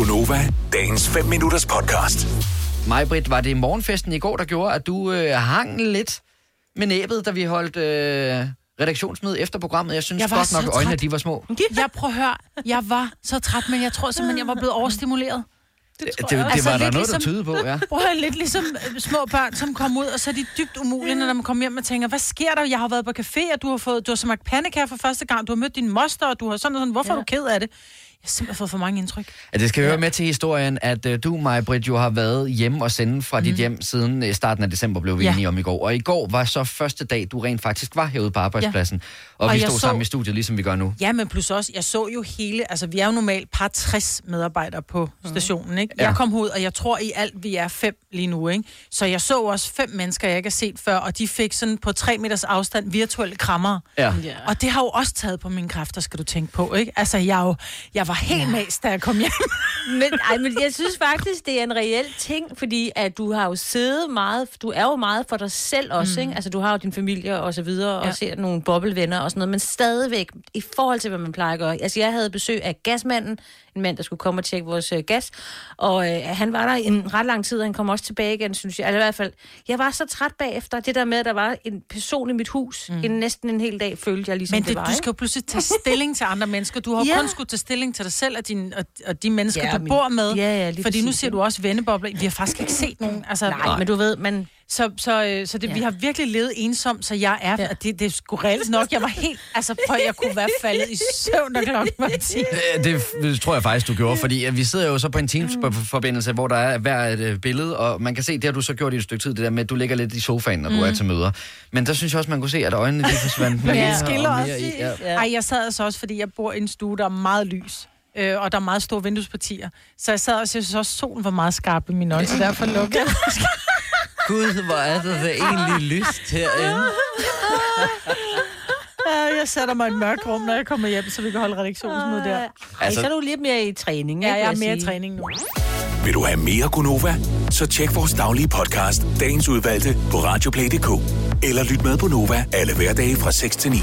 Gunova, dagens 5 minutters podcast. Majbrit, var det morgenfesten i går, der gjorde, at du øh, hang lidt med næbet, da vi holdt øh, redaktionsmøde efter programmet? Jeg synes Jeg godt nok, øjnene træt. de var små. Jeg prøver at høre, jeg var så træt, men jeg tror simpelthen, jeg var blevet overstimuleret. Det, det, det Altså, var der lidt noget, der ligesom- tyde på, ja. Prøv at lidt ligesom øh, små børn, som kommer ud, og så er de dybt umulige, når man kommer hjem og tænker, hvad sker der? Jeg har været på café, og du har, fået, du har smagt pandekær for første gang, du har mødt din moster, og du har sådan og sådan. Hvorfor ja. er du ked af det? Jeg har simpelthen fået for mange indtryk. Ja, det skal høre med til historien, at uh, du, Majbrit, jo har været hjemme og sende fra dit hjem siden uh, starten af december, blev vi Mhm. Ja. enige om i går. Og i går var så første dag, du rent faktisk var herude på arbejdspladsen. Og, Og vi jeg stod så- sammen i studiet, ligesom vi gør nu. Ja, men plus også, jeg så jo hele, altså vi er jo normalt par 60 medarbejdere på stationen, ikke? Jeg Ja. kom ud, og jeg tror i alt, vi er fem lige nu, ikke? Så jeg så også fem mennesker, jeg ikke har set før, og de fik sådan på tre meters afstand virtuelle krammer. Ja. Og det har jo også taget på mine kræfter, skal du tænke på, ikke? Altså, jeg, jo, jeg var helt ja. mas, da jeg kom hjem. Men, ej, men jeg synes faktisk, det er en reel ting, fordi at du har jo siddet meget, du er jo meget for dig selv også, mm. ikke? Altså, du har jo din familie og så videre, og Ja. ser nogle bobbelvenner og sådan noget, men stadigvæk, i forhold til, hvad man plejer at gøre. Altså, jeg havde besøg af gasmanden, en mand, der skulle komme og tjekke vores øh, gas, og øh, han var der en ret lang tid, og han kom også tilbage igen, synes jeg. Altså, i hvert fald, jeg var så træt bagefter, det der med, at der var en person i mit hus, mm. en, næsten en hel dag, følte jeg ligesom, Men det, det, var, du skal jo pludselig tage stilling til andre mennesker. Du har jo Ja. kun skulle tage stilling til dig selv og, din, og, og de mennesker, Ja, du men- bor med. Ja, ja, lige Fordi nu siger du også vennebobler. Vi har faktisk ikke set nogen. Altså, Nej, men du ved, man... Så, så, øh, så det, ja. vi har virkelig levet ensomt, så jeg er, ja. Det, det er sgu reelt nok. Jeg var helt, altså prøv, jeg kunne være faldet i søvn, da klokken var 10. Øh, Det f- tror jeg faktisk, du gjorde, fordi vi sidder jo så på en Teams-forbindelse, hvor der er hver et øh, billede, og man kan se, det har du så gjort i et stykke tid, det der med, at du ligger lidt i sofaen, når du er til møder. Men der synes jeg også, man kunne se, at øjnene de forsvandt mere Ja. og skiller mere også i. Ja. Ej, jeg sad altså også, fordi jeg bor i en stue, der er meget lys. Øh, og der er meget store vinduespartier. Så jeg sad jeg synes også, solen var meget skarp i mine øjne, så derfor lukkede jeg. Gud, hvor er det da egentlig lyst herinde. Ja, jeg sætter mig i et mørkt rum, når jeg kommer hjem, så vi kan holde redaktionsmøde der. Ej, Altså- så er du lidt mere i træning, Ja, ikke, jeg er vil mere i træning nu. Vil du have mere Gunova? Så tjek vores daglige podcast, dagens udvalgte, på radioplay.dk. Eller lyt med på Nova alle hverdage fra 6 til 9.